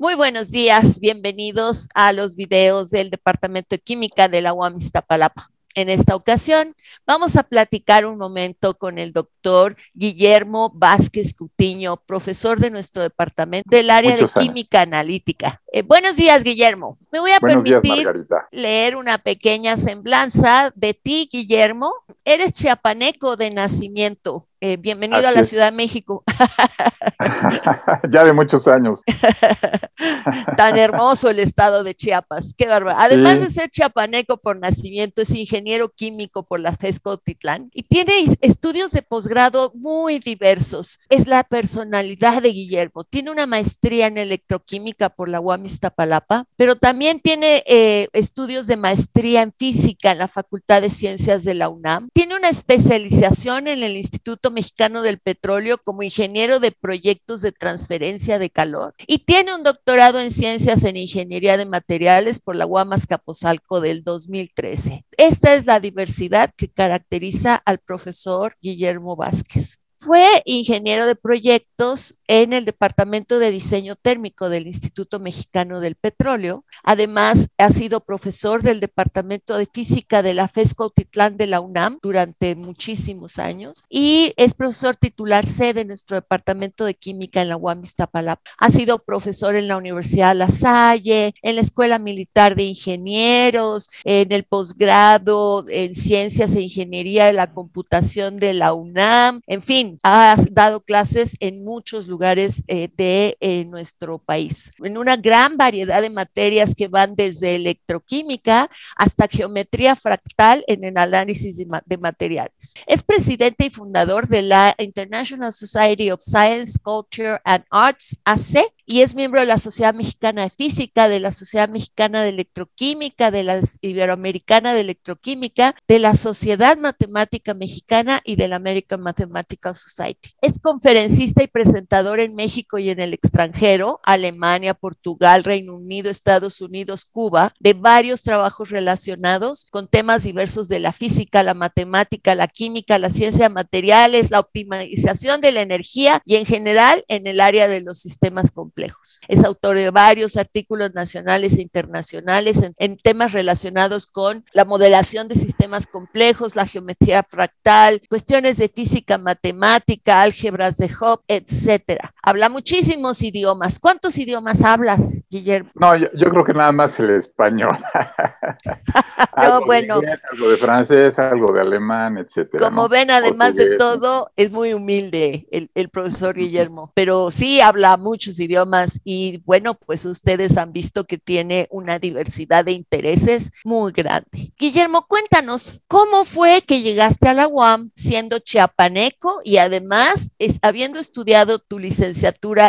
Muy buenos días, bienvenidos a los videos del Departamento de Química de la UAM Iztapalapa. En esta ocasión vamos a platicar un momento con el doctor Guillermo Vázquez Cutiño, profesor de nuestro departamento del área de química analítica. Eh, buenos días, Guillermo. Me voy a permitir leer una pequeña semblanza de ti, Guillermo. Eres chiapaneco de nacimiento. Eh, bienvenido a la Ciudad de México. ya de muchos años. Tan hermoso el estado de Chiapas, qué bárbaro. Además de ser chiapaneco por nacimiento, es ingeniero químico por la FESCO Titlán y tiene estudios de posgrado muy diversos. Es la personalidad de Guillermo. Tiene una maestría en electroquímica por la UAM Iztapalapa, pero también tiene eh, estudios de maestría en física en la Facultad de Ciencias de la UNAM. Tiene una especialización en el Instituto Mexicano del Petróleo como ingeniero de proyectos de transferencia de calor y tiene un doctorado en ciencias en ingeniería de materiales por la UAMAS Capozalco del 2013. Esta es la diversidad que caracteriza al profesor Guillermo Vázquez. Fue ingeniero de proyectos en el Departamento de Diseño Térmico del Instituto Mexicano del Petróleo. Además, ha sido profesor del Departamento de Física de la FESCO Titlán de la UNAM durante muchísimos años y es profesor titular C de nuestro Departamento de Química en la UAM Iztapalapa. Ha sido profesor en la Universidad La Salle, en la Escuela Militar de Ingenieros, en el posgrado en Ciencias e Ingeniería de la Computación de la UNAM, en fin, ha dado clases en muchos lugares eh, de eh, nuestro país, en una gran variedad de materias que van desde electroquímica hasta geometría fractal en el análisis de, de materiales. Es presidente y fundador de la International Society of Science, Culture and Arts, AC, y es miembro de la Sociedad Mexicana de Física, de la Sociedad Mexicana de Electroquímica, de la Iberoamericana de Electroquímica, de la Sociedad Matemática Mexicana y de la American Mathematical Society. Es conferencista y presentador en México y en el extranjero, Alemania, Portugal, Reino Unido, Estados Unidos, Cuba, de varios trabajos relacionados con temas diversos de la física, la matemática, la química, la ciencia de materiales, la optimización de la energía y en general en el área de los sistemas complejos. Es autor de varios artículos nacionales e internacionales en, temas relacionados con la modelación de sistemas complejos, la geometría fractal, cuestiones de física matemática, álgebras de Hopf, etcétera. Habla muchísimos idiomas. ¿Cuántos idiomas hablas, Guillermo? No, yo, creo que nada más el español. no, bueno. algo de francés, algo de alemán, etcétera. Como ven, además de todo, es muy humilde el, el profesor Guillermo, pero sí habla muchos idiomas y bueno, pues ustedes han visto que tiene una diversidad de intereses muy grande. Guillermo, cuéntanos, ¿cómo fue que llegaste a la UAM siendo chiapaneco y además habiendo estudiado tu licenciatura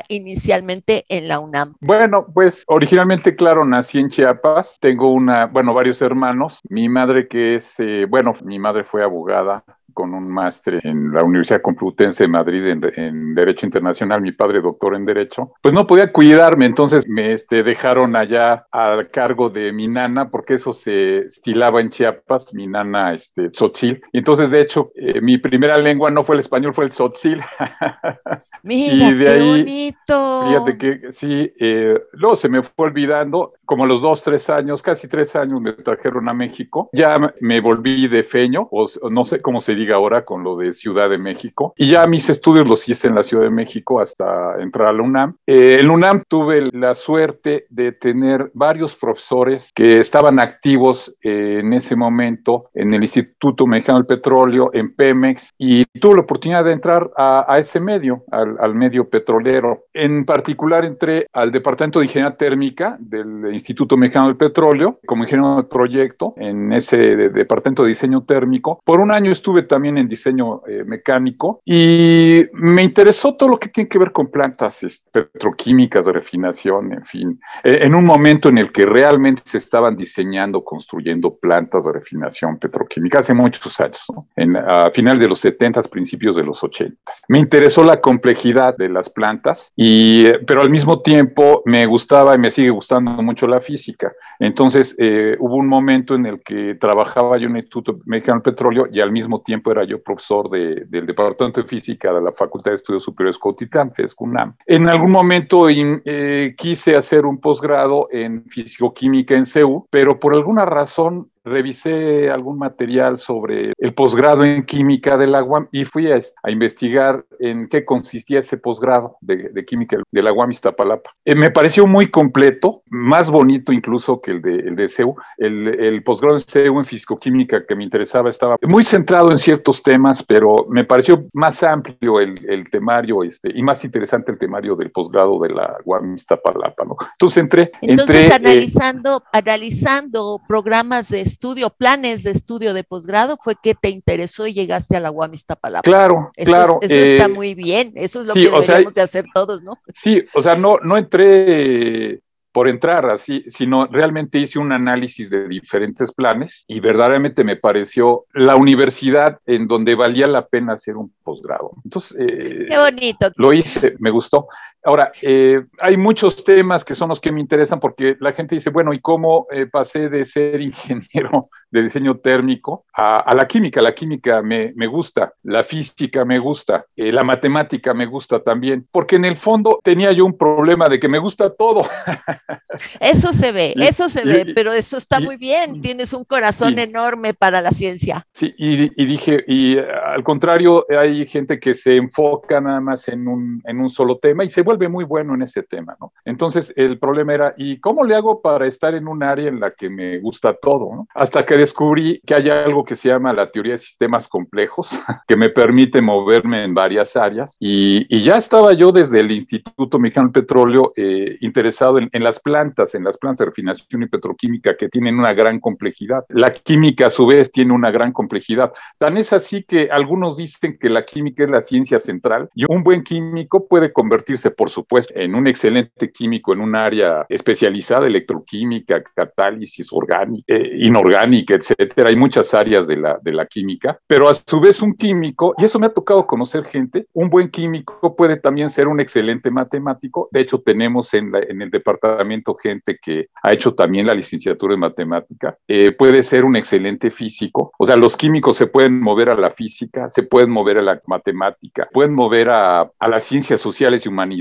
inicialmente en la UNAM? Bueno, pues originalmente, claro, nací en Chiapas, tengo una, bueno, varios hermanos, mi madre que es, eh, bueno, mi madre fue abogada con un máster en la Universidad Complutense de Madrid en, Derecho Internacional, mi padre doctor en Derecho, pues no podía cuidarme, entonces me este, dejaron allá al cargo de mi nana, porque eso se estilaba en Chiapas, mi nana este, tzotzil. Y entonces, de hecho, eh, mi primera lengua no fue el español, fue el tzotzil. Mira, y de qué bonito. Fíjate que sí, eh, luego se me fue olvidando, como a los dos, tres años, casi tres años me trajeron a México, ya me volví de feño, o no sé cómo se diga ahora con lo de Ciudad de México. Y ya mis estudios los hice en la Ciudad de México hasta entrar a la UNAM. Eh, en UNAM tuve la suerte de tener varios profesores que estaban activos eh, en ese momento en el Instituto Mexicano del Petróleo, en Pemex, y tuve la oportunidad de entrar a, ese medio, al, medio petrolero. En particular entré al Departamento de Ingeniería Térmica del Instituto Mexicano del Petróleo como ingeniero de proyecto en ese Departamento de Diseño Térmico. Por un año estuve también en diseño eh, mecánico y me interesó todo lo que tiene que ver con plantas petroquímicas de refinación, en fin, eh, en un momento en el que realmente se estaban diseñando, construyendo plantas de refinación petroquímica hace muchos años, en, a final de los 70, principios de los 80. Me interesó la complejidad de las plantas, y, eh, pero al mismo tiempo me gustaba y me sigue gustando mucho la física. Entonces, eh, hubo un momento en el que trabajaba yo en el Instituto Mexicano del Petróleo y al mismo tiempo era yo profesor del Departamento de Física de la Facultad de Estudios Superiores Cotitlán, FESCUNAM. En algún momento eh, quise hacer un posgrado en fisicoquímica en CEU, pero por alguna razón revisé algún material sobre el posgrado en química de la UAM y fui a, investigar en qué consistía ese posgrado de, química de la UAM Iztapalapa. Eh, me pareció muy completo, más bonito incluso que el de, el de CEU. El, el posgrado en CEU en fisicoquímica que me interesaba estaba muy centrado en ciertos temas, pero me pareció más amplio el, el temario este, y más interesante el temario del posgrado de la UAM Iztapalapa. ¿no? Entonces entré... Entonces, eh, analizando, analizando programas de estudio, planes de estudio de posgrado, fue que te interesó y llegaste a la UAM Iztapalapa. Claro, claro. eso está eh, muy bien, eso es lo que deberíamos de hacer todos, ¿no? Sí, o sea, no, no entré por entrar así, sino realmente hice un análisis de diferentes planes y verdaderamente me pareció la universidad en donde valía la pena hacer un posgrado. Entonces, eh, Qué bonito. Lo hice, me gustó. Ahora, eh, hay muchos temas que son los que me interesan porque la gente dice, bueno, ¿y cómo eh, pasé de ser ingeniero de diseño térmico a, la química? La química me, gusta, la física me gusta, eh, la matemática me gusta también, porque en el fondo tenía yo un problema de que me gusta todo. Eso se ve, eso se ve, pero eso está muy bien, tienes un corazón enorme para la ciencia. Sí, y, dije, y al contrario, hay gente que se enfoca nada más en un, en un solo tema y se vuelve muy bueno en ese tema, ¿no? Entonces el problema era, ¿y cómo le hago para estar en un área en la que me gusta todo? ¿no? Hasta que descubrí que hay algo que se llama la teoría de sistemas complejos, que me permite moverme en varias áreas. Y, y ya estaba yo desde el Instituto Mexicano del Petróleo eh, interesado en, en, las plantas, en las plantas de refinación y petroquímica que tienen una gran complejidad. La química a su vez tiene una gran complejidad. Tan es así que algunos dicen que la química es la ciencia central y un buen químico puede convertirse, por supuesto, en un excelente químico en un área especializada, electroquímica, catálisis orgánica, eh, inorgánica, etcétera. Hay muchas áreas de la, de la química, pero a su vez un químico, y eso me ha tocado conocer gente, un buen químico puede también ser un excelente matemático. De hecho, tenemos en, en el departamento gente que ha hecho también la licenciatura en matemática. Eh, puede ser un excelente físico. O sea, los químicos se pueden mover a la física, se pueden mover a la matemática, pueden mover a, a las ciencias sociales y humanidades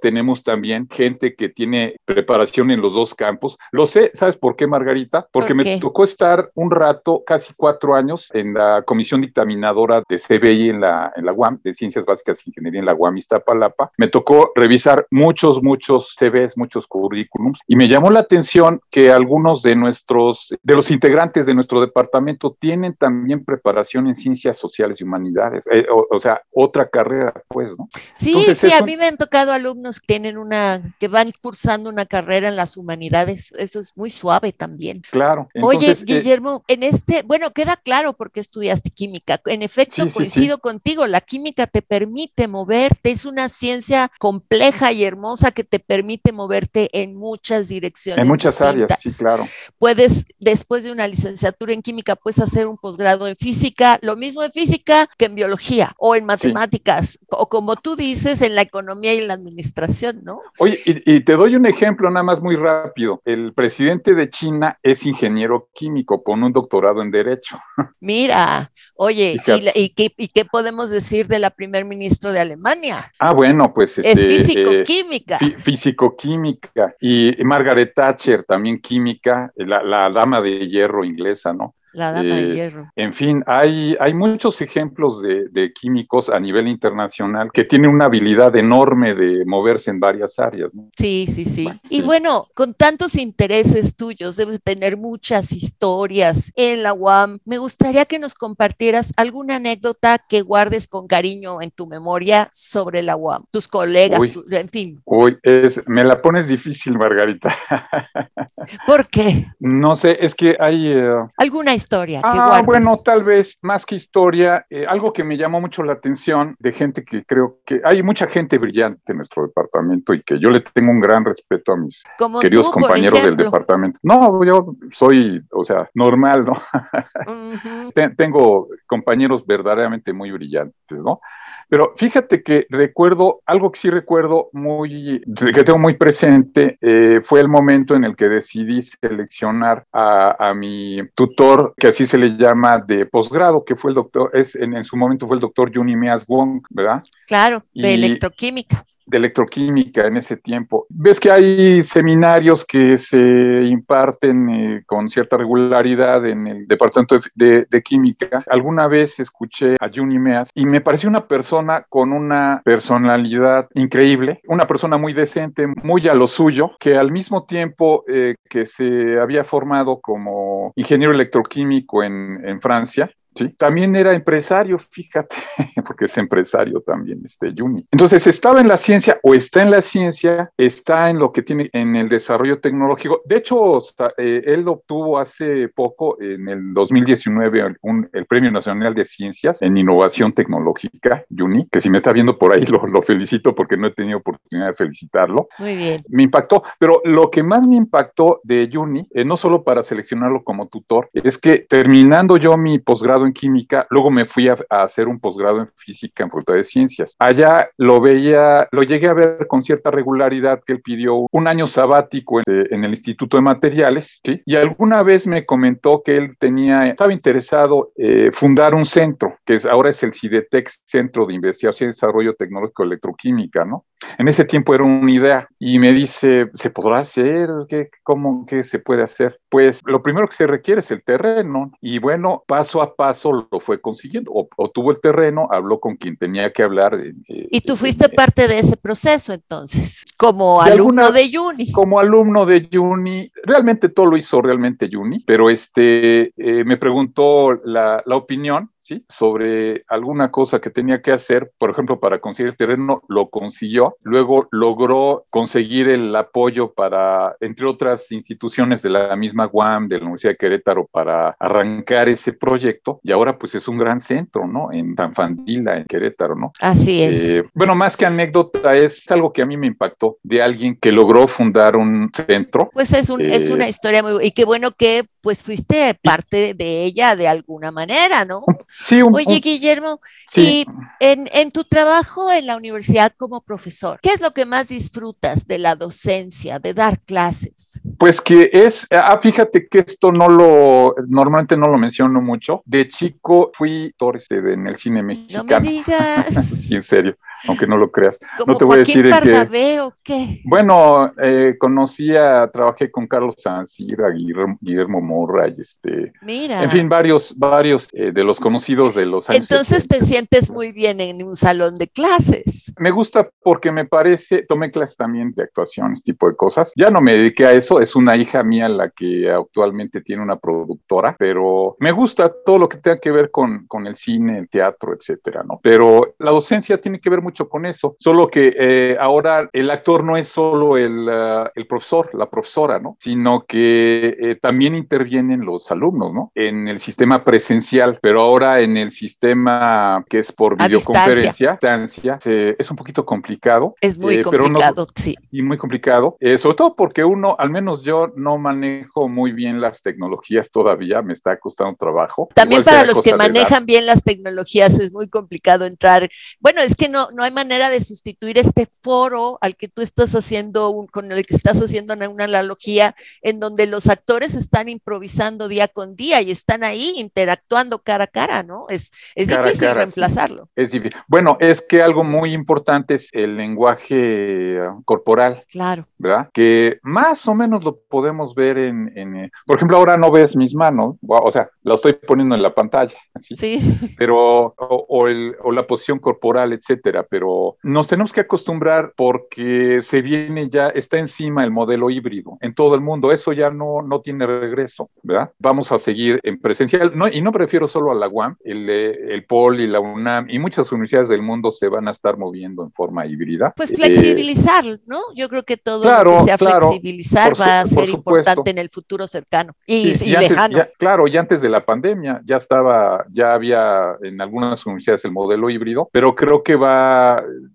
tenemos también gente que tiene preparación en los dos campos. Lo sé, ¿sabes por qué, Margarita? Porque me tocó estar un rato, casi cuatro años, en la comisión dictaminadora de CBI en la, en la UAM, de Ciencias Básicas de Ingeniería en la UAM Iztapalapa. Me tocó revisar muchos, muchos CVs, muchos currículums, y me llamó la atención que algunos de nuestros, de los integrantes de nuestro departamento tienen también preparación en ciencias sociales y humanidades, eh, o, sea, otra carrera, pues, ¿no? Sí, sí, a mí me han tocado alumnos que tienen una, que van cursando una carrera en las humanidades, eso es muy suave también. Claro. Oye, eh, Guillermo, en este, bueno, queda claro por qué estudiaste química. En efecto, coincido contigo, la química te permite moverte, es una ciencia compleja y hermosa que te permite moverte en muchas direcciones. En muchas áreas, sí, claro. Puedes, después de una licenciatura en química, puedes hacer un posgrado en física, lo mismo en física que en biología o en matemáticas, o como tú dices, en la economía y la administración, ¿no? Oye, y, te doy un ejemplo nada más muy rápido. El presidente de China es ingeniero químico con un doctorado en Derecho. Mira, oye, ¿y, qué, podemos decir de la primer ministro de Alemania? Ah, bueno, pues... es este, físico-química. Eh, físico-química. Y Margaret Thatcher, también química, la, la dama de hierro inglesa, ¿no? La dama de eh, hierro. En fin, hay, hay muchos ejemplos de, químicos a nivel internacional que tienen una habilidad enorme de moverse en varias áreas. Sí, sí, sí. y bueno, con tantos intereses tuyos, debes tener muchas historias en la UAM. Me gustaría que nos compartieras alguna anécdota que guardes con cariño en tu memoria sobre la UAM, tus colegas, en fin. Uy, es, me la pones difícil, Margarita. ¿Por qué? No sé, es que hay... Eh, ¿Alguna historia que ah, bueno, tal vez más que historia, eh, algo que me llamó mucho la atención de gente que creo que hay mucha gente brillante en nuestro departamento y que yo le tengo un gran respeto a mis queridos compañeros del departamento. No, yo soy, o sea, normal, ¿no? tengo compañeros verdaderamente muy brillantes, ¿no? Pero fíjate que recuerdo, algo que sí recuerdo muy, que tengo muy presente, eh, fue el momento en el que decidí seleccionar a, mi tutor, que así se le llama de posgrado, que fue el doctor, es, en, su momento fue el doctor Juni Mias Wong, ¿verdad? Claro, de electroquímica de electroquímica en ese tiempo. Ves que hay seminarios que se imparten eh, con cierta regularidad en el departamento de, química. Alguna vez escuché a Juni Meas y me pareció una persona con una personalidad increíble, una persona muy decente, muy a lo suyo, que al mismo tiempo eh, que se había formado como ingeniero electroquímico en, en Francia, también era empresario, fíjate, porque es empresario también, este Juni. Entonces, estaba en la ciencia o está en la ciencia, está en lo que tiene en el desarrollo tecnológico. De hecho, eh, él obtuvo hace poco, en el 2019, el Premio Nacional de Ciencias en Innovación Tecnológica, Juni, que si me está viendo por ahí lo, felicito porque no he tenido oportunidad de felicitarlo. Muy bien. Me impactó, pero lo que más me impactó de Juni, eh, no solo para seleccionarlo como tutor, es que terminando yo mi posgrado en química, luego me fui a, hacer un posgrado en física en Facultad de Ciencias. Allá lo veía, lo llegué a ver con cierta regularidad que él pidió un año sabático en, el Instituto de Materiales. Y alguna vez me comentó que él tenía, estaba interesado eh, fundar un centro, que es, ahora es el CIDETEC, Centro de Investigación y Desarrollo Tecnológico Electroquímica, ¿no? En ese tiempo era una idea y me dice, ¿se podrá hacer? ¿Qué, ¿Cómo qué se puede hacer? Pues lo primero que se requiere es el terreno y bueno, paso a paso lo fue consiguiendo. Obtuvo el terreno, habló con quien tenía que hablar. Eh, eh, y tú fuiste eh, parte de ese proceso entonces, como alumno de Juni. Como alumno de Juni, realmente todo lo hizo realmente Juni, pero este me preguntó la, la opinión sobre alguna cosa que tenía que hacer, por ejemplo, para conseguir el terreno, lo consiguió, luego logró conseguir el apoyo para, entre otras instituciones de la misma UAM, de la Universidad de Querétaro, para arrancar ese proyecto, y ahora pues es un gran centro, ¿no? En Tanfandila, en Querétaro, ¿no? Así es. Eh, bueno, más que anécdota, es algo que a mí me impactó, de alguien que logró fundar un centro. Pues es, un, es una eh, historia muy, y qué bueno que pues fuiste parte de ella de alguna manera, ¿no? Sí, Oye, Guillermo, y en, tu trabajo en la universidad como profesor, ¿qué es lo que más disfrutas de la docencia, de dar clases? Pues que es, ah, fíjate que esto no lo, normalmente no lo menciono mucho. De chico fui actor en el cine mexicano. No me digas. en serio aunque no lo creas. no te voy a decir que, o qué? Bueno, eh, conocía, trabajé con Carlos Sancira, Guillermo, Guillermo Morra y este, Mira. en fin, varios, varios eh, de los conocidos de los años. Entonces te sientes muy bien en un salón de clases. Me gusta porque me parece, tomé clases también de actuación, este tipo de cosas. Ya no me dediqué a eso, es una hija mía la que actualmente tiene una productora, pero me gusta todo lo que tenga que ver con, con el cine, el teatro, etcétera, ¿no? Pero la docencia tiene que ver mucho con eso, solo que eh, ahora el actor no es solo el, uh, el, profesor, la profesora, ¿no? Sino que eh, también intervienen los alumnos, ¿no? En el sistema presencial, pero ahora en el sistema que es por videoconferencia, distancia, es un poquito complicado. Es muy complicado, sí. Y muy complicado, sobre todo porque uno, al menos yo, no manejo muy bien las tecnologías todavía, me está costando trabajo. También para los que manejan bien las tecnologías es muy complicado entrar. Bueno, es que no, no hay manera de sustituir este foro al que tú estás haciendo, con el que estás haciendo una analogía, en donde los actores están improvisando día con día y están ahí interactuando cara a cara, ¿no? Es, es difícil reemplazarlo. Es difícil. Bueno, es que algo muy importante es el lenguaje uh, corporal. Claro. ¿Verdad? Que más o menos lo podemos ver en, eh, por ejemplo, ahora no ves mis manos, o sea, la estoy poniendo en la pantalla, Sí. Pero, o, el, o la posición corporal, etcétera pero nos tenemos que acostumbrar porque se viene ya, está encima el modelo híbrido en todo el mundo. Eso ya no, no tiene regreso, ¿verdad? Vamos a seguir en presencial, no, y no prefiero solo a la UAM, el, el POL y la UNAM y muchas universidades del mundo se van a estar moviendo en forma híbrida. Pues flexibilizar, ¿no? Yo creo que todo lo que sea flexibilizar va va a ser importante en el futuro cercano y, lejano. claro, y antes de la pandemia ya estaba, ya había en algunas universidades el modelo híbrido, pero creo que va,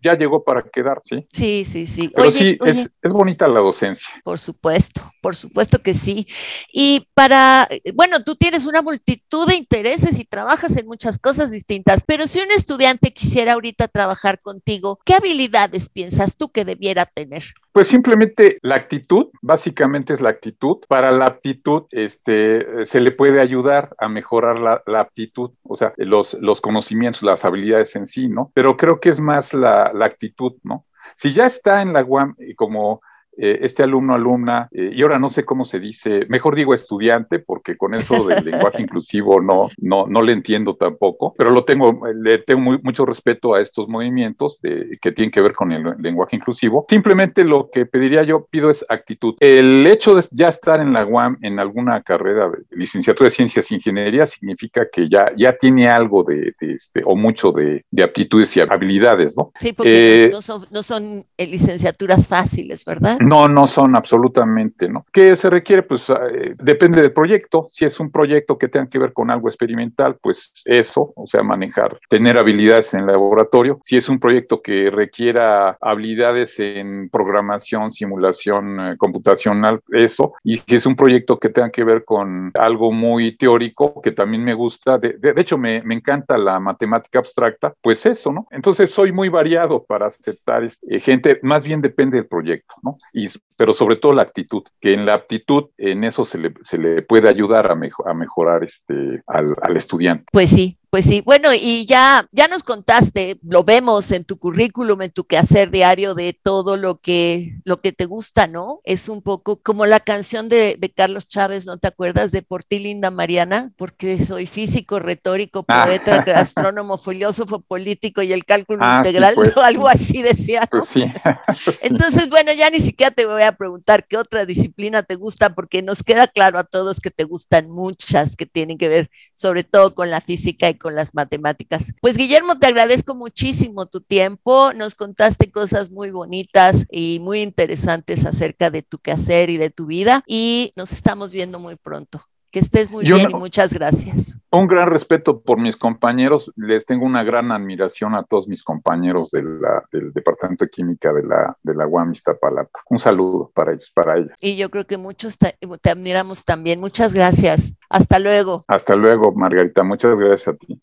ya llegó para quedar, ¿sí? Sí, sí, sí. Pero sí, es, es bonita la docencia. Por supuesto, por supuesto que sí. Y para, bueno, tú tienes una multitud de intereses y trabajas en muchas cosas distintas, pero si un estudiante quisiera ahorita trabajar contigo, ¿qué habilidades piensas tú que debiera tener? Pues simplemente la actitud, básicamente es la actitud. Para la aptitud, este, se le puede ayudar a mejorar la, aptitud, o sea, los, los conocimientos, las habilidades en sí, ¿no? Pero creo que es más la, la actitud, ¿no? Si ya está en la UAM como eh, este alumno, alumna, eh, y ahora no sé cómo se dice, mejor digo estudiante, porque con eso del lenguaje inclusivo no, no, no le entiendo tampoco, pero lo tengo, le tengo mucho respeto a estos movimientos de, que tienen que ver con el lenguaje inclusivo. Simplemente lo que pediría yo, pido es actitud. El hecho de ya estar en la UAM en alguna carrera de licenciatura de ciencias e ingeniería significa que ya, ya tiene algo de, este, o mucho de, de, aptitudes y habilidades, ¿no? Sí, porque no, son, no son eh, licenciaturas fáciles, ¿verdad? No, no son absolutamente, ¿no? ¿Qué se requiere? Pues eh, depende del proyecto. Si es un proyecto que tenga que ver con algo experimental, pues eso, o sea, manejar, tener habilidades en el laboratorio. Si es un proyecto que requiera habilidades en programación, simulación eh, computacional, eso. Y si es un proyecto que tenga que ver con algo muy teórico, que también me gusta, de, hecho me, me, encanta la matemática abstracta, pues eso, ¿no? Entonces soy muy variado para aceptar este, gente, más bien depende del proyecto, ¿no? Y, pero sobre todo la actitud, que en la aptitud, en eso se le, se le puede ayudar a, a mejorar este, al, al estudiante. Pues sí, pues sí, bueno, y ya, ya nos contaste, lo vemos en tu currículum, en tu quehacer diario de todo lo que, lo que te gusta, ¿no? Es un poco como la canción de, de Carlos Chávez, ¿no te acuerdas? De Por ti, linda Mariana, porque soy físico, retórico, ah. poeta, astrónomo, filósofo, político y el cálculo ah, integral, pues, algo así decía. Pues sí. Entonces, bueno, ya ni siquiera te voy a preguntar qué otra disciplina te gusta, porque nos queda claro a todos que te gustan muchas que tienen que ver sobre todo con la física y con las matemáticas. Pues Guillermo, te agradezco muchísimo tu tiempo, nos contaste cosas muy bonitas y muy interesantes acerca de tu quehacer y de tu vida y nos estamos viendo muy pronto. Que estés muy bien y muchas gracias. Un gran respeto por mis compañeros. Les tengo una gran admiración a todos mis compañeros del Departamento de Química de la, de la UAM Iztapalapa. Un saludo para ellos, para ellos. Y yo creo que muchos te, te admiramos también. Muchas gracias. Hasta luego. Hasta luego, Margarita. Muchas gracias a ti.